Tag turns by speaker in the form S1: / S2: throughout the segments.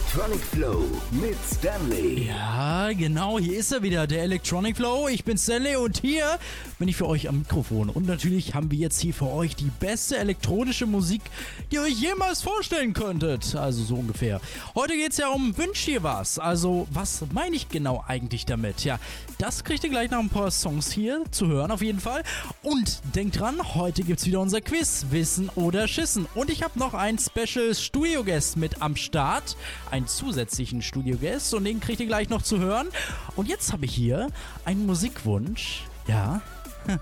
S1: Electronic Flow mit Stanley.
S2: Ja, genau, hier ist er wieder, der Electronic Flow. Ich bin Stanley und hier bin ich für euch am Mikrofon. Und natürlich haben wir jetzt hier für euch die beste elektronische Musik, die ihr euch jemals vorstellen könntet. Also so ungefähr. Heute geht es ja um Wünsch dir was. Also, was meine ich genau eigentlich damit? Ja, das kriegt ihr gleich nach ein paar Songs hier zu hören, auf jeden Fall. Und denkt dran, heute gibt es wieder unser Quiz: Wissen oder Schissen. Und ich habe noch einen Special Studio Guest mit am Start. Einen zusätzlichen Studio Guest. Und den kriegt ihr gleich noch zu hören. Und jetzt habe ich hier einen Musikwunsch. Ja.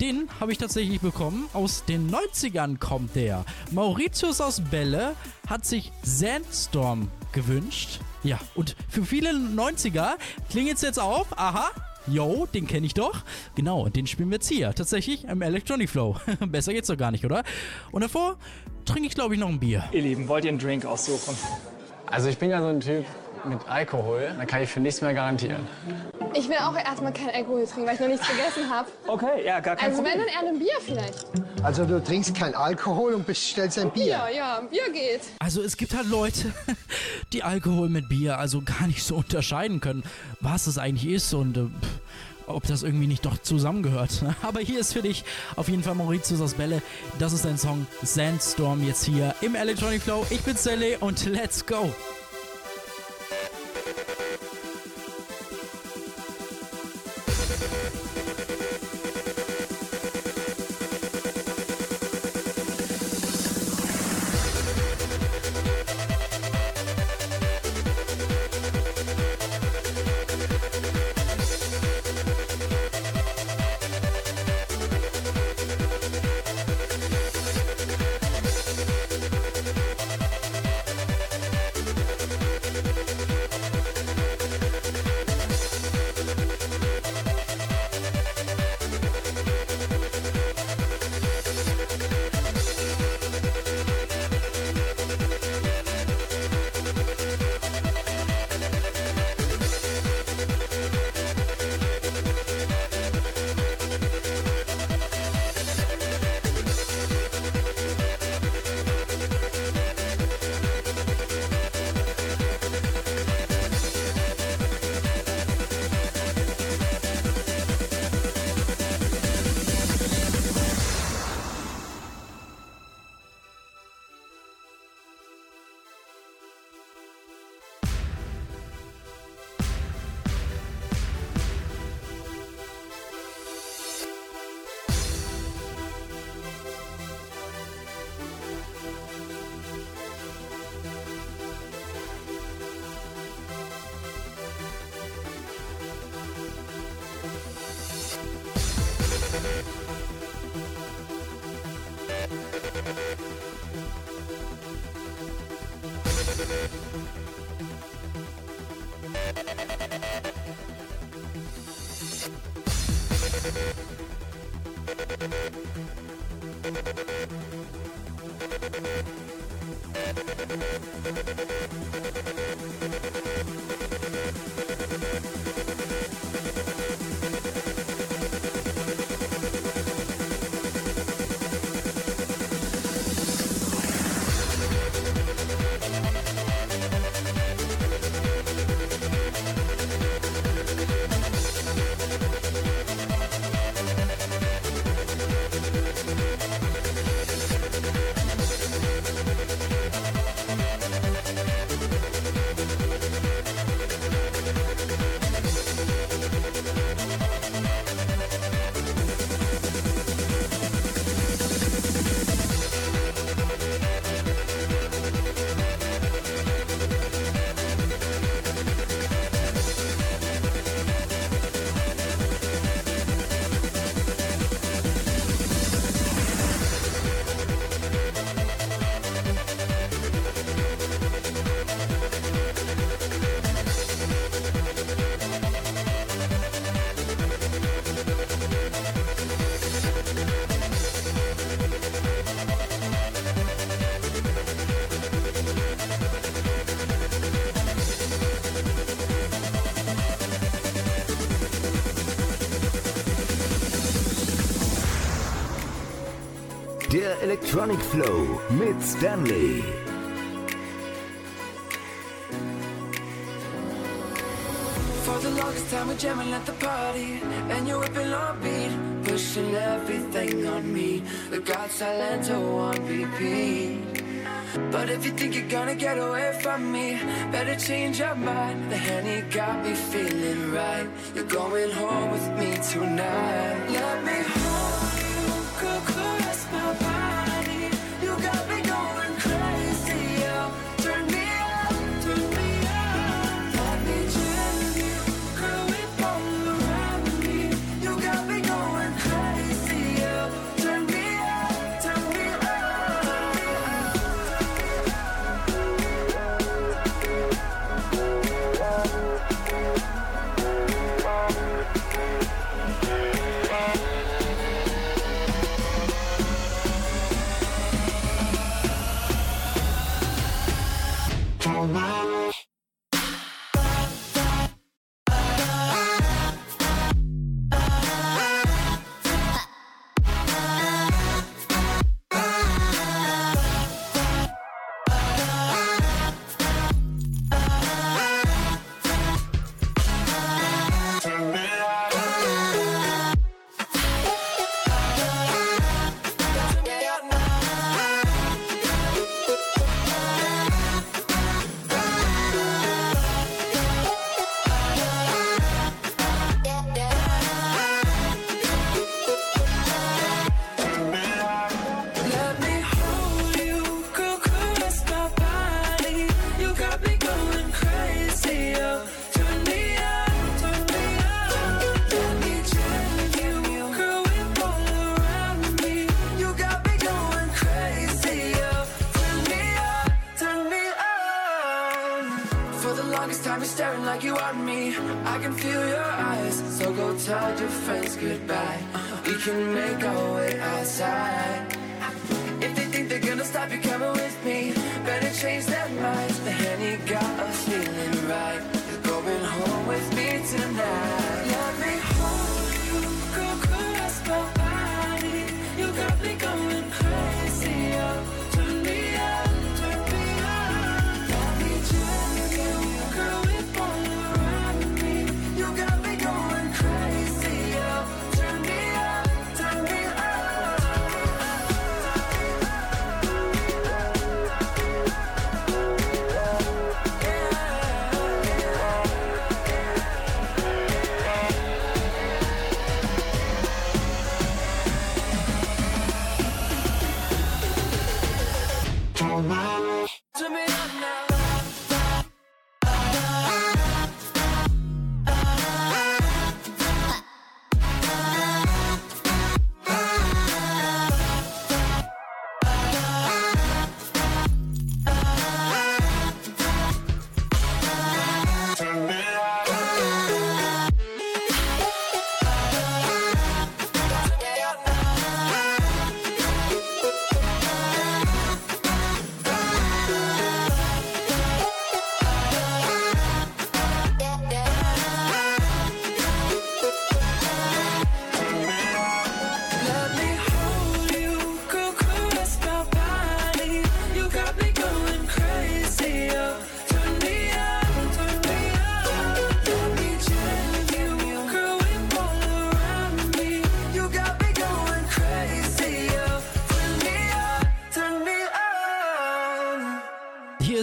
S2: Den habe ich tatsächlich bekommen. Aus den 90ern kommt der. Mauritius aus Bälle hat sich Sandstorm gewünscht. Ja, und für viele 90er klingt jetzt auf. Aha. Yo, den kenne ich doch. Genau, den spielen wir jetzt hier. Tatsächlich im Electronic Flow. Besser geht's doch gar nicht, oder? Und davor trinke ich, glaube ich, noch ein Bier.
S3: Ihr Lieben, wollt ihr einen Drink aussuchen?
S4: Also ich bin ja so ein Typ mit Alkohol, da kann ich für nichts mehr garantieren.
S5: Ich will auch erstmal kein Alkohol trinken, weil ich noch nichts gegessen habe.
S3: Okay, ja, gar kein
S5: Also wenn,
S3: Problem.
S5: dann eher ein Bier vielleicht.
S6: Also du trinkst kein Alkohol und bestellst ein Bier.
S5: Ja, ja, ein Bier geht.
S2: Also es gibt halt Leute, die Alkohol mit Bier also gar nicht so unterscheiden können, was es eigentlich ist und äh, pff, ob das irgendwie nicht doch zusammengehört. Aber hier ist für dich auf jeden Fall Mauritius aus Bälle. Das ist dein Song Sandstorm jetzt hier im Electronic Flow. Ich bin Sally und let's go.
S1: Der Electronic Flow mit Stanley.
S7: For the longest time we're jamming at the party And you're whipping our beat Pushing everything on me. The God Silento oh, on repeat. But if you think you're gonna get away from me Better change your mind. The Henny got me feeling right. You're going home with me tonight. Let me home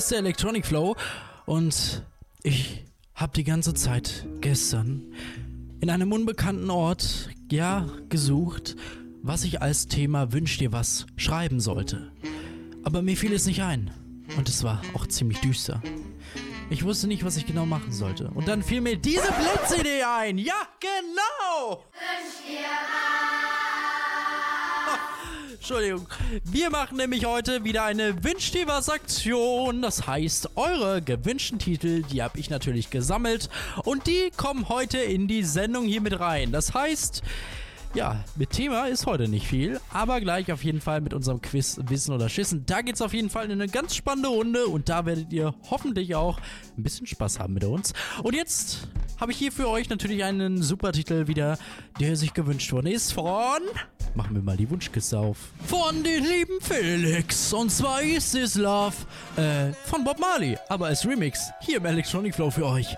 S2: ist der Electronic Flow und ich habe die ganze Zeit gestern in einem unbekannten Ort, ja, gesucht, was ich als Thema Wünsch dir was schreiben sollte. Aber mir fiel es nicht ein und es war auch ziemlich düster. Ich wusste nicht, was ich genau machen sollte. Und dann fiel mir diese Blitzidee ein. Ja, genau! Entschuldigung. Wir machen nämlich heute wieder eine Wünsch dir was Aktion. Das heißt, eure gewünschten Titel, die habe ich natürlich gesammelt und die kommen heute in die Sendung hier mit rein. Das heißt, ja, mit Thema ist heute nicht viel, aber gleich auf jeden Fall mit unserem Quiz Wissen oder Schissen. Da geht es auf jeden Fall in eine ganz spannende Runde und da werdet ihr hoffentlich auch ein bisschen Spaß haben mit uns. Und jetzt habe ich hier für euch natürlich einen super Titel wieder, der sich gewünscht worden ist von... Machen wir mal die Wunschkiste auf. Von den lieben Felix. Und zwar ist es Love äh, von Bob Marley, aber als Remix hier im Electronic Flow für euch.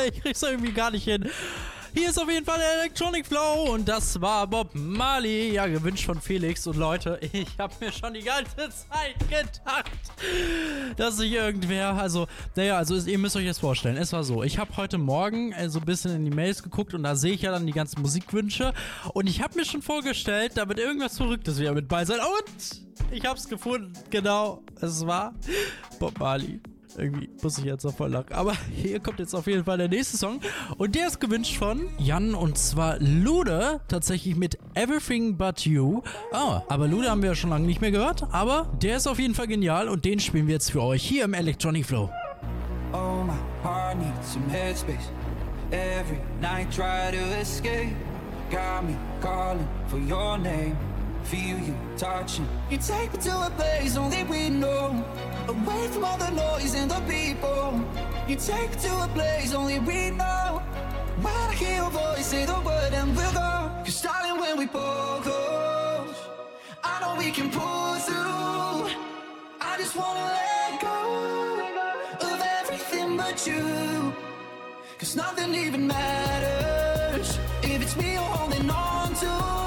S2: ich krieg's irgendwie gar nicht hin. Hier ist auf jeden Fall der Electronic Flow und das war Bob Marley. Ja, gewünscht von Felix. Und Leute, ich habe mir schon die ganze Zeit gedacht, dass sich irgendwer, also, naja, also ihr müsst euch das vorstellen. Es war so, ich habe heute Morgen äh, so ein bisschen in die Mails geguckt und da sehe ich ja dann die ganzen Musikwünsche. Und ich habe mir schon vorgestellt, da wird irgendwas Verrücktes wieder mit bei sein. Und ich habe es gefunden. Genau, es war Bob Marley. Irgendwie muss ich jetzt noch voll lachen. Aber hier kommt jetzt auf jeden Fall der nächste Song. Und der ist gewünscht von Jan und zwar Lude. Tatsächlich mit Everything But You. Ah, aber Lude haben wir ja schon lange nicht mehr gehört. Aber der ist auf jeden Fall genial und den spielen wir jetzt für euch hier im Electronic Flow.
S8: Oh, my heart needs some headspace. Every night try to escape. Got me calling for your name. Feel you touching. You take me to a place only we know. Away from all the noise and the people. You take to a place only we know. When I hear your voice, say the word and we'll go. Cause darling, when we pull close, I know we can pull through. I just wanna let go of everything but you. Cause nothing even matters if it's me you're holding on to.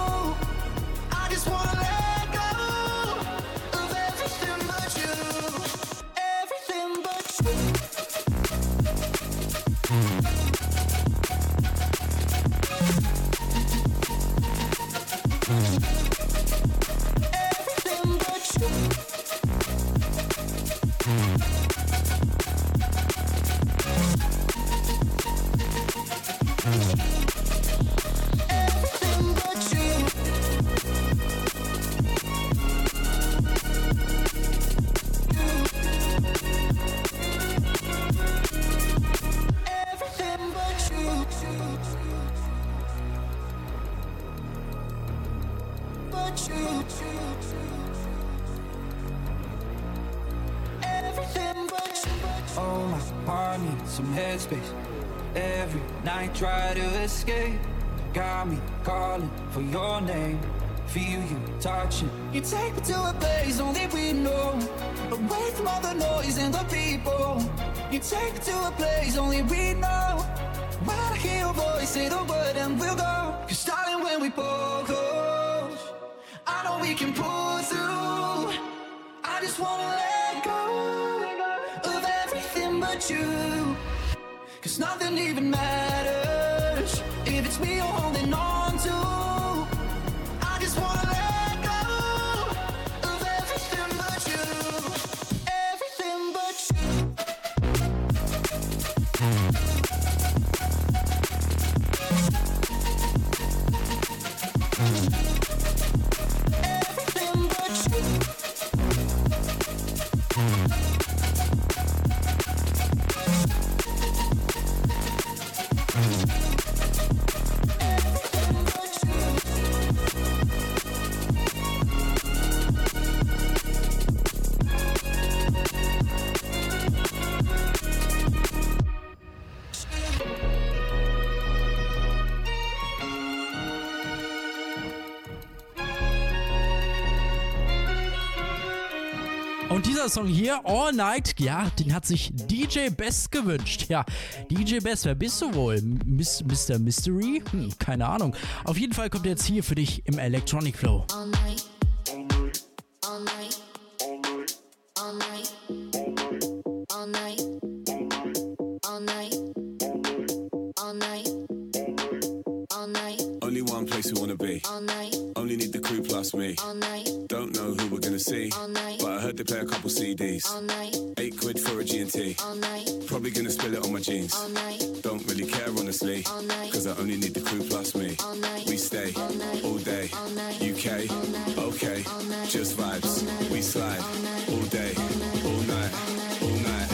S8: Everything touching. You take me to a place only we know. Away from all the noise and the people. You take me to a place only we know. When I hear your voice, say the word and we'll go. Cause darling, when we both close, I know we can pull through. I just wanna let go of everything but you. Cause nothing even matters
S2: Und dieser Song hier, All Night, ja, den hat sich DJ Best gewünscht. Ja, DJ Best, wer bist du wohl? Miss, Mr. Mystery? Hm, keine Ahnung. Auf jeden Fall kommt er jetzt hier für dich im Electronic Flow.
S9: all night,
S10: CDs.
S9: all night,
S10: Eight quid for a G&T.
S9: all night,
S10: Probably gonna spill it on my jeans.
S9: all night,
S10: Don't really care, honestly.
S9: all night,
S10: Cause I only need the crew plus me.
S9: all night,
S10: We stay
S9: all night,
S10: all day.
S9: all night,
S10: UK,
S9: all night,
S10: okay.
S9: all night,
S10: Just vibes.
S9: all night,
S10: We slide
S9: all night,
S10: all day,
S9: all
S10: all night, all night,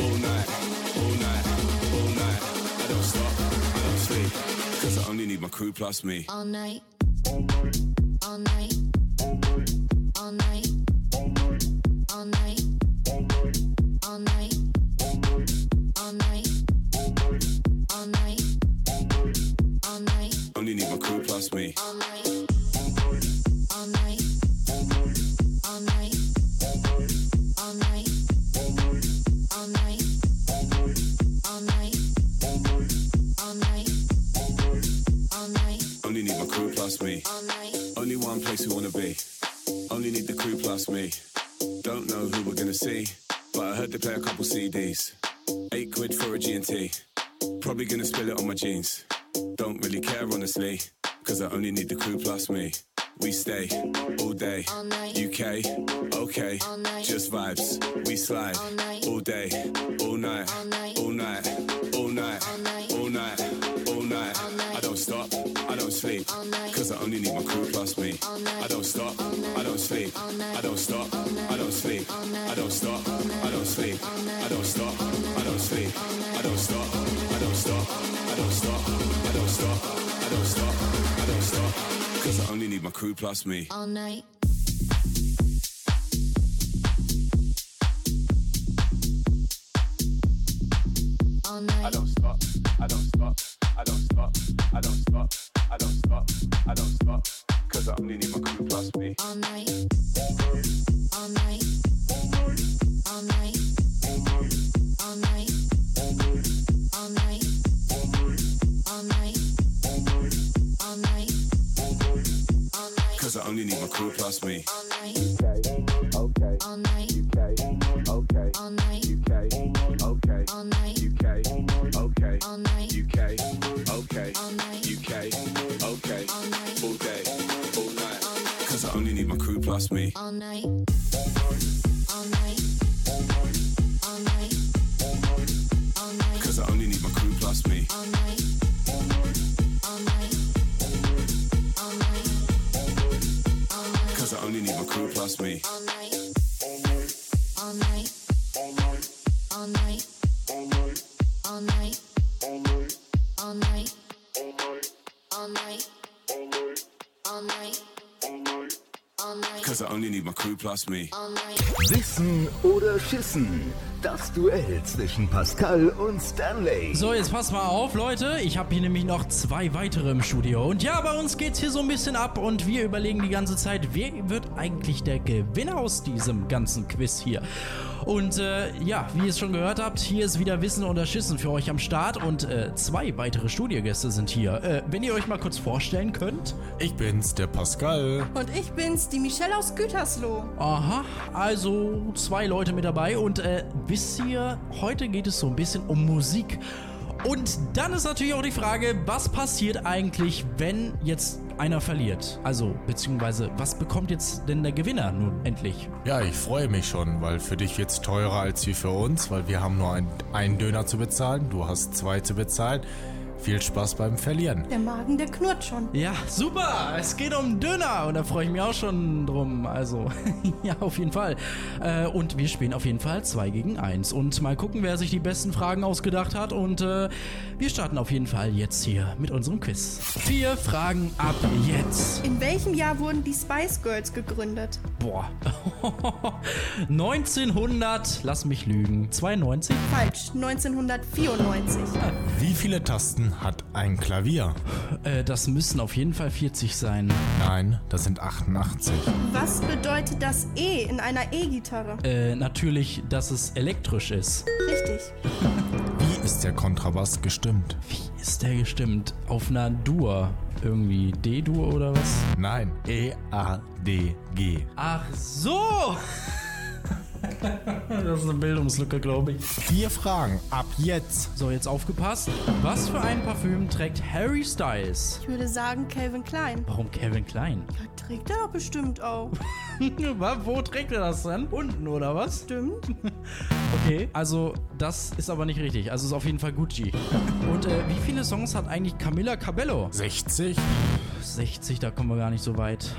S10: all night, all night, all night. I don't stop, I don't sleep. Cause I only need my crew plus me.
S9: all night,
S10: Only one place we wanna be. Only need the crew plus me. Don't know who we're gonna see, but I heard they play a couple CDs. Eight quid for a G&T. Probably gonna spill it on my jeans. Don't really care honestly, cause I only need the crew plus me. We stay all day.
S9: All night.
S10: UK, okay. Just vibes. We slide
S9: All
S10: all day, All night.
S9: all night,
S10: all night, All night.
S9: all night,
S10: all night. Sleep, I don't stop, I don't sleep, I don't stop, I don't sleep. I don't stop, I don't stop, I don't stop, I don't stop, I don't stop, I don't stop, cause I only need my crew plus me.
S9: all night. I
S10: don't stop, I don't stop, I don't stop, I don't stop, I don't stop, I don't stop, cause I only need my crew plus me.
S9: all night, all night,
S10: Crew plus me.
S9: night,
S10: Okay, UK, okay, UK, okay, UK, okay, UK, okay, UK, okay,
S9: all
S10: day, all night. Cause I only need my crew plus me.
S9: all night, all night, all night, all night,
S10: Cause I only need my crew plus me.
S9: all night, night,
S10: Cause I only need my crew plus me.
S9: all night, all night, all night, all night, all night, all night, all night, all night, all night, all night,
S10: Cause I only need my crew plus me.
S1: Wissen oder Schissen? Das Duell zwischen Pascal und Stanley.
S2: So, jetzt passt mal auf, Leute. Ich habe hier nämlich noch zwei weitere im Studio. Und ja, bei uns geht's hier so ein bisschen ab und wir überlegen die ganze Zeit, wer wird eigentlich der Gewinner aus diesem ganzen Quiz hier. Und äh, ja, wie ihr es schon gehört habt, hier ist wieder Wissen oder Schissen für euch am Start und äh, zwei weitere Studiogäste sind hier. Äh, wenn ihr euch mal kurz vorstellen könnt.
S11: Ich bin's, der Pascal.
S5: Und ich bin's, die Michelle aus Gütersloh.
S2: Aha, also zwei Leute mit dabei und äh, wisst ihr, heute geht es so ein bisschen um Musik. Und dann ist natürlich auch die Frage, was passiert eigentlich, wenn jetzt einer verliert? Also, beziehungsweise, was bekommt jetzt denn der Gewinner nun endlich?
S11: Ja, ich freue mich schon, weil für dich wird's teurer als wie für uns, weil wir haben nur ein, einen Döner zu bezahlen, du hast zwei zu bezahlen. Viel Spaß beim Verlieren.
S5: Der Magen, der knurrt schon.
S2: Ja, super! Es geht um Döner und da freue ich mich auch schon drum. Also, ja, auf jeden Fall. Äh, und wir spielen auf jeden Fall 2 gegen 1. Und mal gucken, wer sich die besten Fragen ausgedacht hat. Und äh, wir starten auf jeden Fall jetzt hier mit unserem Quiz. Vier Fragen ab jetzt.
S5: In welchem Jahr wurden die Spice Girls gegründet?
S2: Boah. 1900, lass mich lügen, 92?
S5: Falsch, 1994.
S11: Wie viele Tasten hat ein Klavier?
S2: Äh, das müssen auf jeden Fall 40 sein.
S11: Nein, das sind 88.
S5: Was bedeutet das E in einer E-Gitarre?
S2: Äh, natürlich, dass es elektrisch ist.
S5: Richtig.
S11: Wie ist der Kontrabass gestimmt?
S2: Wie ist der gestimmt? Auf einer Dur. Irgendwie D-Dur oder was?
S11: Nein, E E-A-D-G.
S2: Ach so! Das ist eine Bildungslücke, glaube ich.
S11: Vier Fragen ab jetzt.
S2: So, jetzt aufgepasst. Was für ein Parfüm trägt Harry Styles?
S12: Ich würde sagen Calvin Klein.
S2: Warum Calvin Klein?
S12: Ja, trägt er doch bestimmt auch.
S2: Wo trägt er das denn? Unten oder was?
S12: Stimmt.
S2: Okay, also das ist aber nicht richtig. Also ist auf jeden Fall Gucci. Und äh, wie viele Songs hat eigentlich Camilla Cabello?
S11: 60?
S2: 60, da kommen wir gar nicht so weit.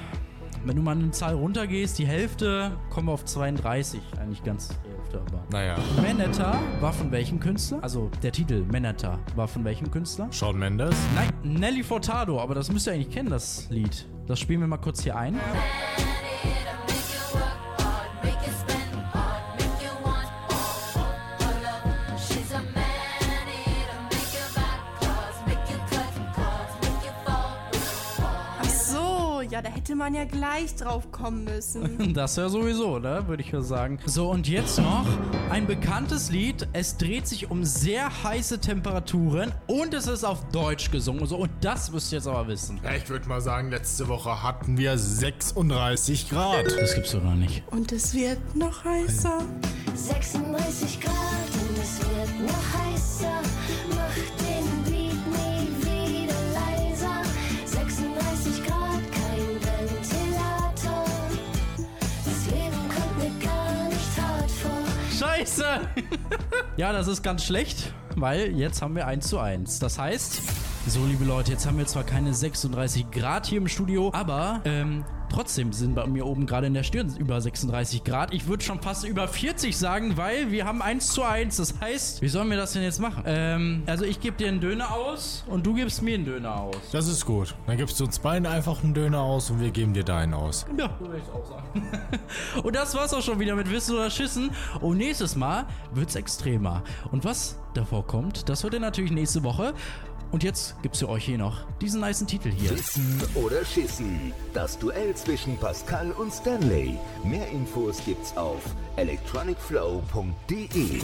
S2: Wenn du mal eine Zahl runtergehst, die Hälfte, kommen wir auf 32. Eigentlich ganz die Hälfte, aber.
S11: Naja.
S2: Manetta war von welchem Künstler? Also der Titel Manetta war von welchem Künstler?
S11: Shawn Mendes?
S2: Nein, Nelly Furtado, aber das müsst ihr eigentlich kennen, das Lied. Das spielen wir mal kurz hier ein.
S12: Ja, da hätte man ja gleich drauf kommen müssen.
S2: Das ja sowieso, ne? Würde ich ja sagen. So, und jetzt noch ein bekanntes Lied. Es dreht sich um sehr heiße Temperaturen und es ist auf Deutsch gesungen. So, und das müsst ihr jetzt aber wissen.
S11: Ja, ich würde mal sagen, letzte Woche hatten wir 36 Grad.
S2: Das gibt's doch noch nicht.
S12: Und es wird noch heißer.
S9: 36 Grad und es wird noch heißer. Mach
S2: Scheiße! ja, das ist ganz schlecht, weil jetzt haben wir 1 zu 1. Das heißt, so liebe Leute, jetzt haben wir zwar keine 36 Grad hier im Studio, aber ähm, trotzdem sind bei mir oben gerade in der Stirn über 36 Grad. Ich würde schon fast über 40 sagen, weil wir haben 1 zu 1. Das heißt, wie sollen wir das denn jetzt machen? Ähm, also ich gebe dir einen Döner aus und du gibst mir einen Döner aus.
S11: Das ist gut. Dann gibst du uns beiden einfach einen Döner aus und wir geben dir deinen aus.
S2: Ja, würde ich auch sagen. Und das war's auch schon wieder mit Wissen oder Schissen. Und nächstes Mal wird's extremer. Und was davor kommt, das hört ihr natürlich nächste Woche. Und jetzt gibt's für euch hier noch diesen niceen Titel hier.
S1: Wissen oder Schissen. Das Duell zwischen Pascal und Stanley. Mehr Infos gibt's auf electronicflow.de.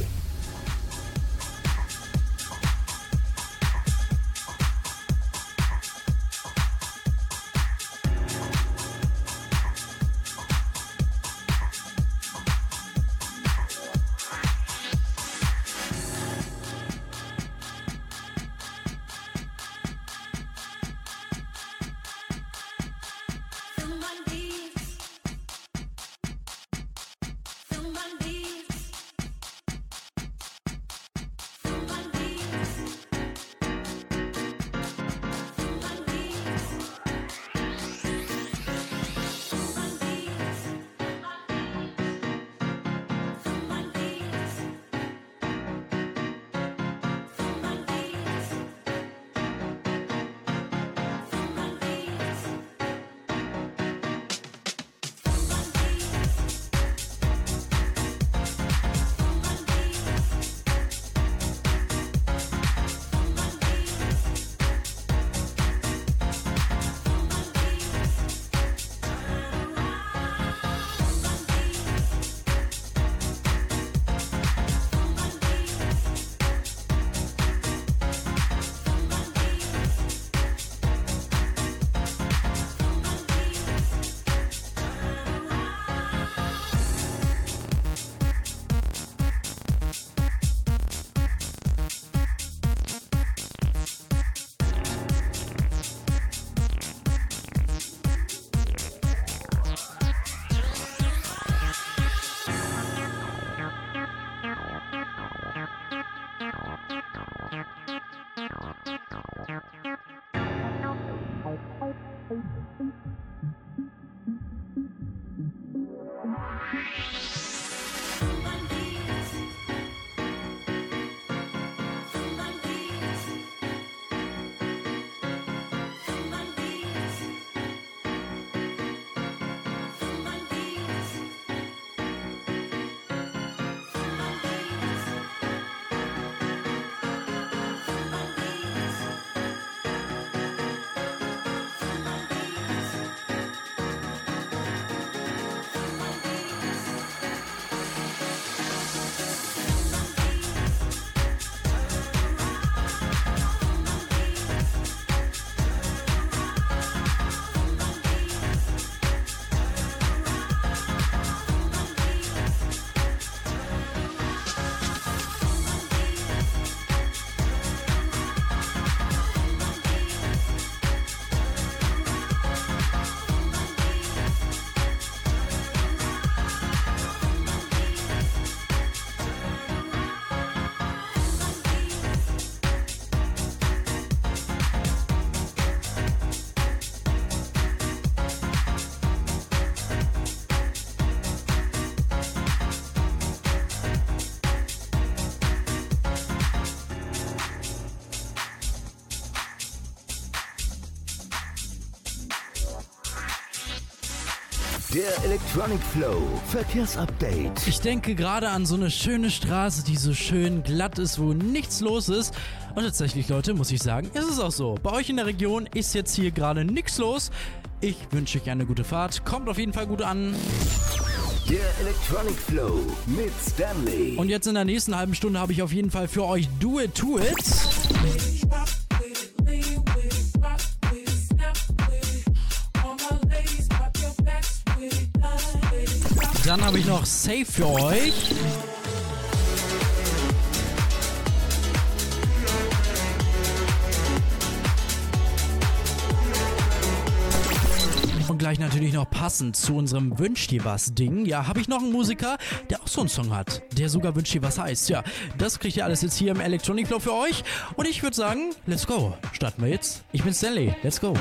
S1: Der Electronic Flow Verkehrsupdate.
S13: Ich denke gerade an so eine schöne Straße, die so schön glatt ist, wo nichts los ist. Und tatsächlich, Leute, muss ich sagen, ist es auch so. Bei euch in der Region ist jetzt hier gerade nichts los. Ich wünsche euch eine gute Fahrt. Kommt auf jeden Fall gut an.
S1: Der Electronic Flow mit Stanley.
S13: Und jetzt in der nächsten halben Stunde habe ich auf jeden Fall für euch Do It To It. Dann habe ich noch Safe für euch. Und gleich natürlich noch passend zu unserem Wünsch dir was Ding. Ja, habe ich noch einen Musiker, der auch so einen Song hat, der sogar Wünsch dir was heißt. Ja, das kriegt ihr alles jetzt hier im Electronic Flow für euch. Und ich würde sagen, let's go. Starten wir jetzt. Ich bin Stanley. Let's go.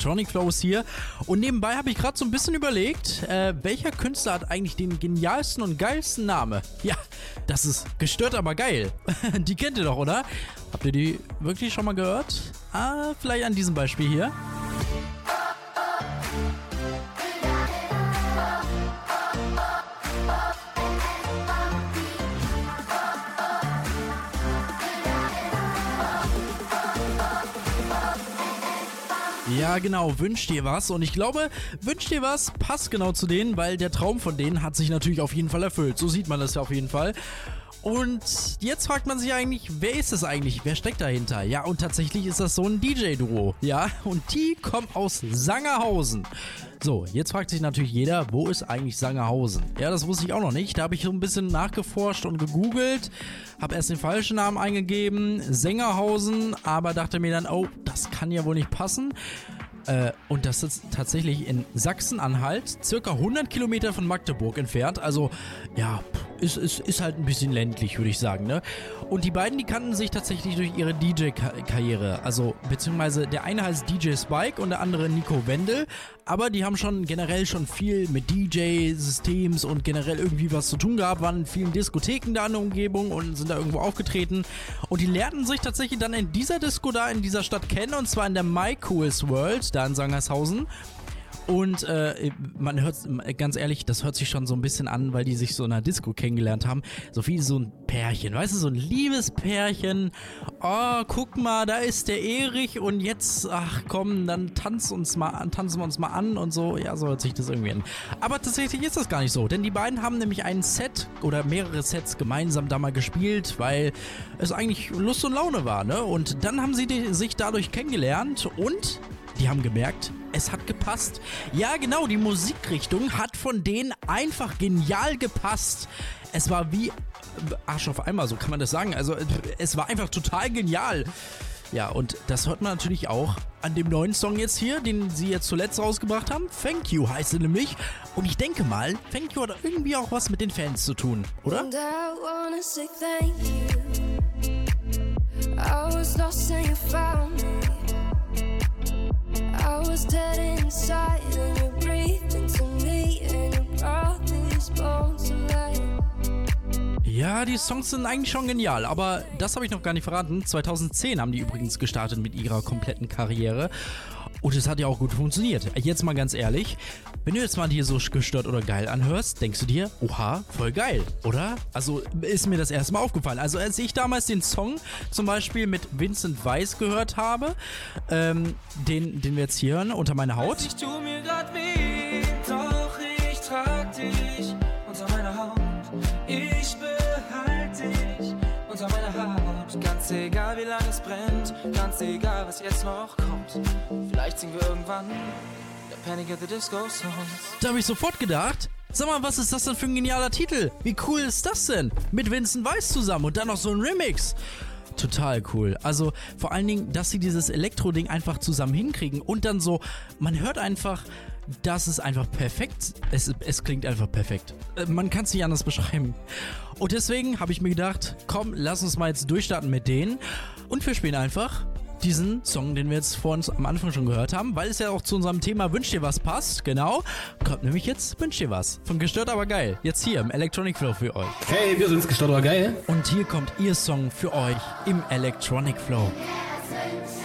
S2: Electronic Flow ist hier. Und nebenbei habe ich gerade so ein bisschen überlegt, äh, welcher Künstler hat eigentlich den genialsten und geilsten Namen? Ja, das ist gestört, aber geil. die kennt ihr doch, oder? Habt ihr die wirklich schon mal gehört? Ah, vielleicht an diesem Beispiel hier. Ja, genau, wünsch dir was. Und ich glaube, wünsch dir was passt genau zu denen, weil der Traum von denen hat sich natürlich auf jeden Fall erfüllt. So sieht man das ja auf jeden Fall. Und jetzt fragt man sich eigentlich, wer ist es eigentlich? Wer steckt dahinter? Ja, und tatsächlich ist das so ein DJ-Duo. Ja, und die kommen aus Sangerhausen. So, jetzt fragt sich natürlich jeder, wo ist eigentlich Sangerhausen? Ja, das wusste ich auch noch nicht. Da habe ich so ein bisschen nachgeforscht und gegoogelt, habe erst den falschen Namen eingegeben, Sängerhausen, aber dachte mir dann, oh, das kann ja wohl nicht passen. Äh, und das ist tatsächlich in Sachsen-Anhalt, circa 100 Kilometer von Magdeburg entfernt. Also, ja, ist, ist, ist halt ein bisschen ländlich, würde ich sagen, ne? Und die beiden, die kannten sich tatsächlich durch ihre DJ-Karriere. Also, beziehungsweise der eine heißt DJ Spike und der andere Nico Wendel. Aber die haben schon generell schon viel mit DJ-Systems und generell irgendwie was zu tun gehabt, waren in vielen Diskotheken da in der Umgebung und sind da irgendwo aufgetreten. Und die lernten sich tatsächlich dann in dieser Disco da in dieser Stadt kennen und zwar in der My Cool's World, da in Sangershausen. Und äh, man hört, ganz ehrlich, das hört sich schon so ein bisschen an, weil die sich so in einer Disco kennengelernt haben. So wie so ein Pärchen, weißt du, so ein liebes Pärchen. Oh, guck mal, da ist der Erich und jetzt, ach komm, dann tanz uns mal an, tanzen wir uns mal an und so. Ja, so hört sich das irgendwie an. Aber tatsächlich ist das gar nicht so, denn die beiden haben nämlich ein Set oder mehrere Sets gemeinsam da mal gespielt, weil es eigentlich Lust und Laune war, ne? Und dann haben sie sich dadurch kennengelernt und die haben gemerkt, es hat gepasst. Ja, genau, die Musikrichtung hat von denen einfach genial gepasst. Es war wie Arsch auf einmal, so kann man das sagen. Also, es war einfach total genial. Ja, und das hört man natürlich auch an dem neuen Song jetzt hier, den sie jetzt zuletzt rausgebracht haben. Thank You heißt er nämlich. Und ich denke mal, Thank You hat irgendwie auch was mit den Fans zu tun, oder?
S9: And I wanna say thank you. I was lost and you found me. I was dead inside and you breathed into me and you brought these bones.
S2: Ja, die Songs sind eigentlich schon genial, aber das habe ich noch gar nicht verraten. 2010 haben die übrigens gestartet mit ihrer kompletten Karriere. Und es hat ja auch gut funktioniert. Jetzt mal ganz ehrlich, wenn du jetzt mal hier so gestört oder geil anhörst, denkst du dir, oha, voll geil, oder? Also ist mir das erstmal aufgefallen. Also als ich damals den Song zum Beispiel mit Vincent Weiss gehört habe, ähm, den, den wir jetzt hier hören, unter meine Haut.
S7: Ich tu mir grad weh, Egal wie lange es brennt, ganz egal was jetzt noch kommt. Vielleicht singen wir irgendwann der Panic at the Disco Songs.
S2: Da habe ich sofort gedacht, sag mal, was ist das denn für ein genialer Titel? Wie cool ist das denn? Mit Vincent Weiss zusammen und dann noch so ein Remix. Total cool. Also vor allen Dingen, dass sie dieses Elektro-Ding einfach zusammen hinkriegen und dann so, man hört einfach, das ist einfach perfekt. Es, es klingt einfach perfekt. Äh, Man kann es nicht anders beschreiben. Und deswegen habe ich mir gedacht, komm, lass uns mal jetzt durchstarten mit denen. Und wir spielen einfach diesen Song, den wir jetzt vor uns am Anfang schon gehört haben, weil es ja auch zu unserem Thema Wünsch dir was passt. Genau. Kommt nämlich jetzt Wünsch dir was. Von Gestört aber geil. Jetzt hier im Electronic Flow für euch.
S14: Hey, wir sind's gestört aber geil.
S2: Und hier kommt ihr Song für euch im Electronic Flow.
S9: Wünsch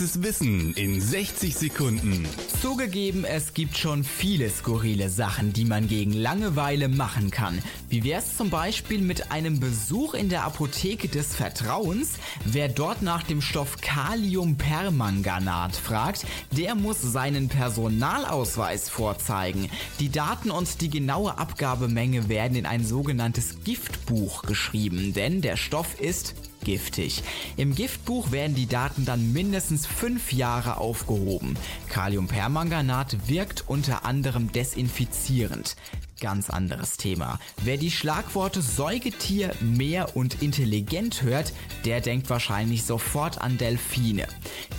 S1: Unnützes Wissen in 60 Sekunden.
S14: Zugegeben, es gibt schon viele skurrile Sachen, die man gegen Langeweile machen kann. Wie wär's zum Beispiel mit einem Besuch in der Apotheke des Vertrauens? Wer dort nach dem Stoff Kaliumpermanganat fragt, der muss seinen Personalausweis vorzeigen. Die Daten und die genaue Abgabemenge werden in ein sogenanntes Giftbuch geschrieben, denn der Stoff ist giftig. Im Giftbuch werden die Daten dann mindestens fünf Jahre aufgehoben. Kaliumpermanganat wirkt unter anderem desinfizierend. Ganz anderes Thema. Wer die Schlagworte Säugetier, Meer und intelligent hört, der denkt wahrscheinlich sofort an Delfine.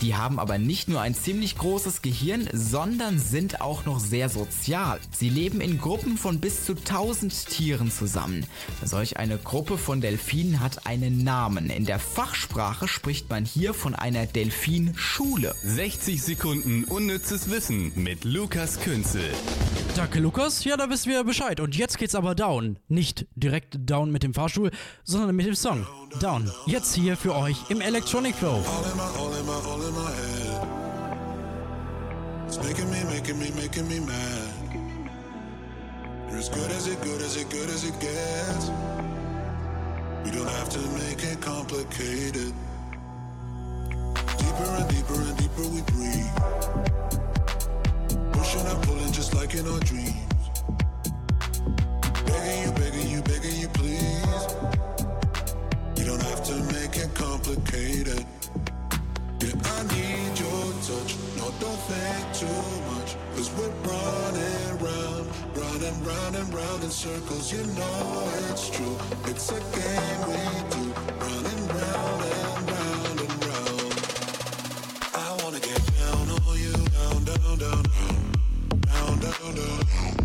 S14: Die haben aber nicht nur ein ziemlich großes Gehirn, sondern sind auch noch sehr sozial. Sie leben in Gruppen von bis zu 1000 Tieren zusammen. Solch eine Gruppe von Delfinen hat einen Namen. In der Fachsprache spricht man hier von einer Delfinschule.
S1: 60 Sekunden unnützes Wissen mit Lukas Künzel.
S2: Danke, Lukas. Ja, da wissen wir Bescheid. Und jetzt geht's aber down. Nicht direkt down mit dem Fahrstuhl, sondern mit dem Song. Down. Jetzt hier für euch im Electronic Flow.
S15: All in my, all in my, all in my head. It's making me, making me, making me mad. You're as good as it, good as it, good as it gets. We don't have to make it complicated. Deeper and deeper and deeper we breathe. Pushing and pulling just like in our dreams. You, begging you, please. You don't have to make it complicated. Yeah, I need your touch. No, don't think too much. Cause we're running round, and round and round in circles. You know it's true. It's a game we do. Running round and round and round. I wanna get down on you. Down, down, down. Down, down, down, down. Down,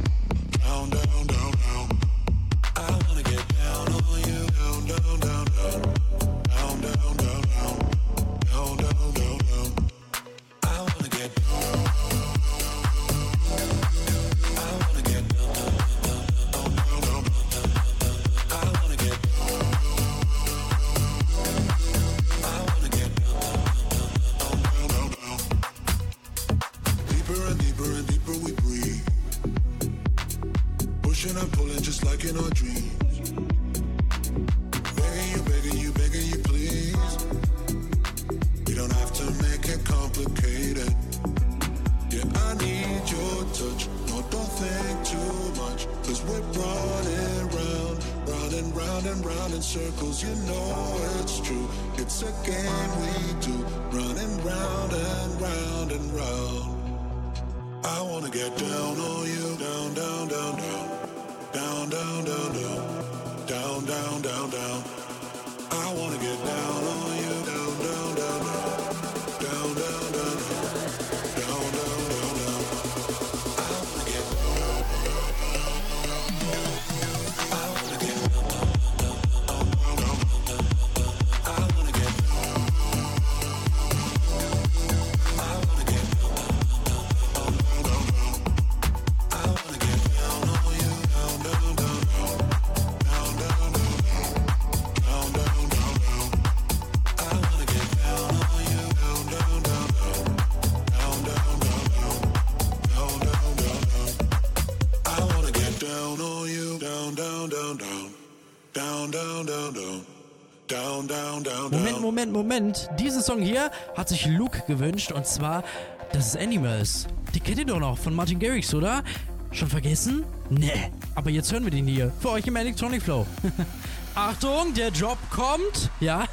S15: circles. You know it's true. It's a game we do. Running round and round and round. I wanna get down on you. Down, down, down, down. Down, down, down, down. Down, down, down. I wanna get down
S2: Moment. Moment. Diesen Song hier hat sich Luke gewünscht und zwar das ist Animals. Die kennt ihr doch noch von Martin Garrix, oder? Schon vergessen? Nee. Aber jetzt hören wir den hier. Für euch im Electronic Flow. Achtung, der Job kommt. Ja.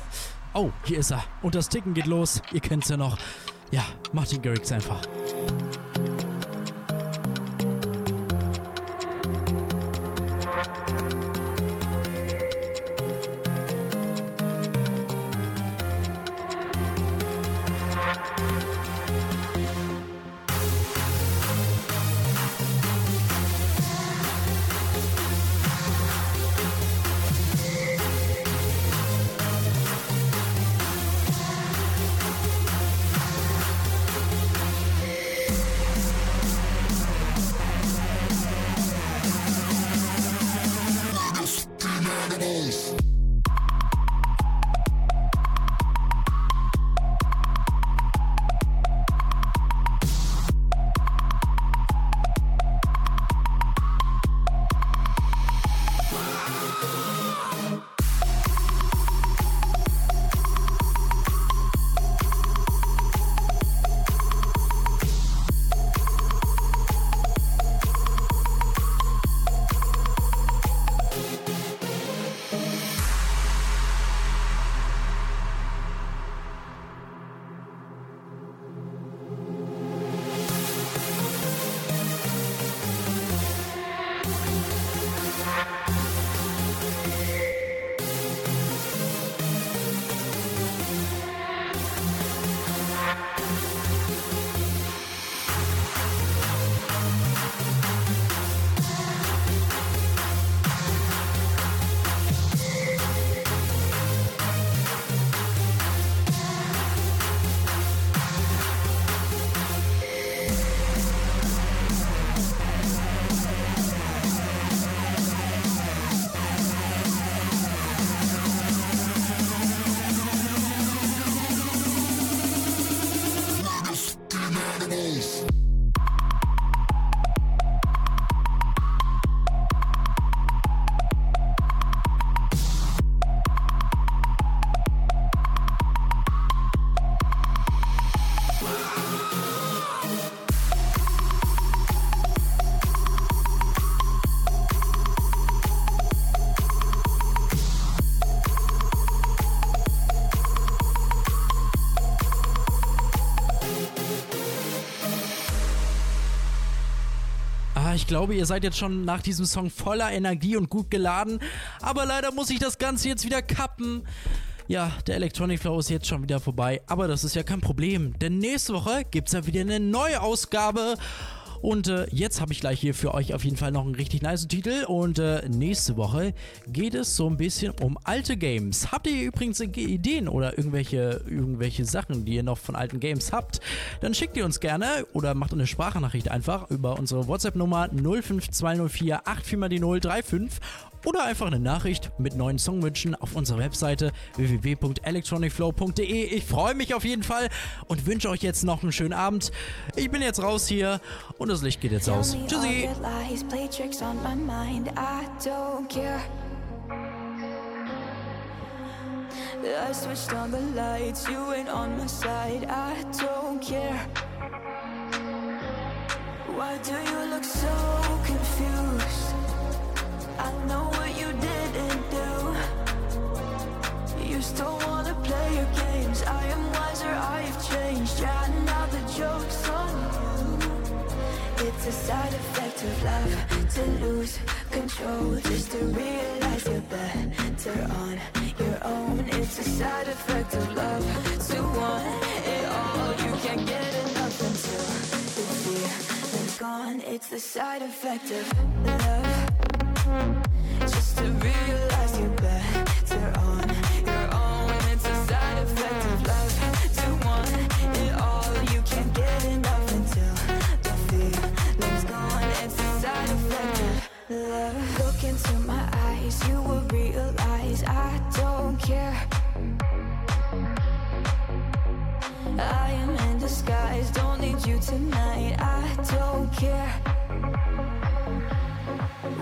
S2: Oh, hier ist er. Und das Ticken geht los. Ihr kennt's ja noch. Ja, Martin Garrix einfach. Glaube, ihr seid jetzt schon nach diesem Song voller Energie und gut geladen. Aber leider muss ich das Ganze jetzt wieder kappen. Ja, der Electronic Flow ist jetzt schon wieder vorbei. Aber das ist ja kein Problem. Denn nächste Woche gibt es ja wieder eine neue Ausgabe. Und äh, jetzt habe ich gleich hier für euch auf jeden Fall noch einen richtig nice Titel. Und äh, nächste Woche geht es so ein bisschen um alte Games. Habt ihr übrigens Ideen oder irgendwelche, irgendwelche Sachen, die ihr noch von alten Games habt? Dann schickt ihr uns gerne oder macht eine Sprachnachricht einfach über unsere WhatsApp-Nummer 05204 84 mal die 035 oder einfach eine Nachricht mit neuen Songwünschen auf unserer Webseite www.electronicflow.de. Ich freue mich auf jeden Fall und wünsche euch jetzt noch einen schönen Abend. Ich bin jetzt raus hier und das Licht geht jetzt aus. Tschüssi.
S16: I switched on the lights, you ain't on my side. I don't care. Why do you look so confused? It's a side effect of love to lose control, just to realize you're better on your own. It's a side effect of love to want it all. You can't get enough until the feeling's gone. It's the side effect of love,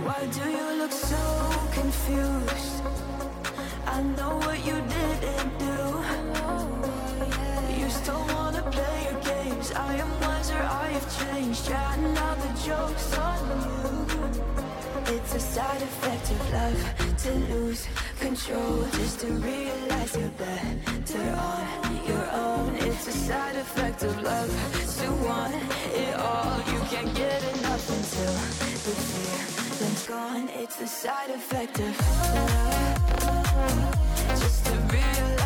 S16: Why do you look so confused? I know what you didn't do. You still wanna play your games. I am wiser, I have changed. Yeah, now the joke's on you. It's a side effect of love to lose control, just to realize you're better on your own. It's a side effect of love to want it all. You can't get enough until. It's a side effect of love, just to realize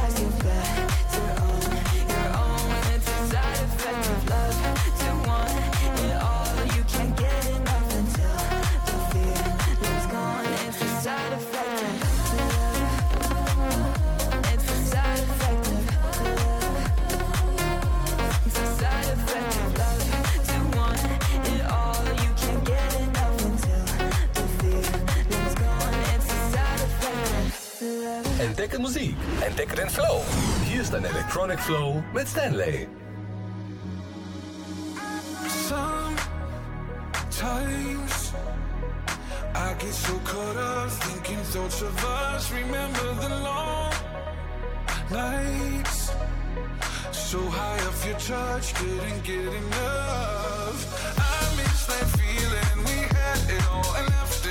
S16: love.
S17: Entdecke Musik, entdecke den Flow. Hier ist ein Electronic Flow mit Stanley.
S15: Sometimes I get so caught up thinking thoughts of us. Remember the long nights. So high off your touch, couldn't get enough. I miss that feeling we had it all and left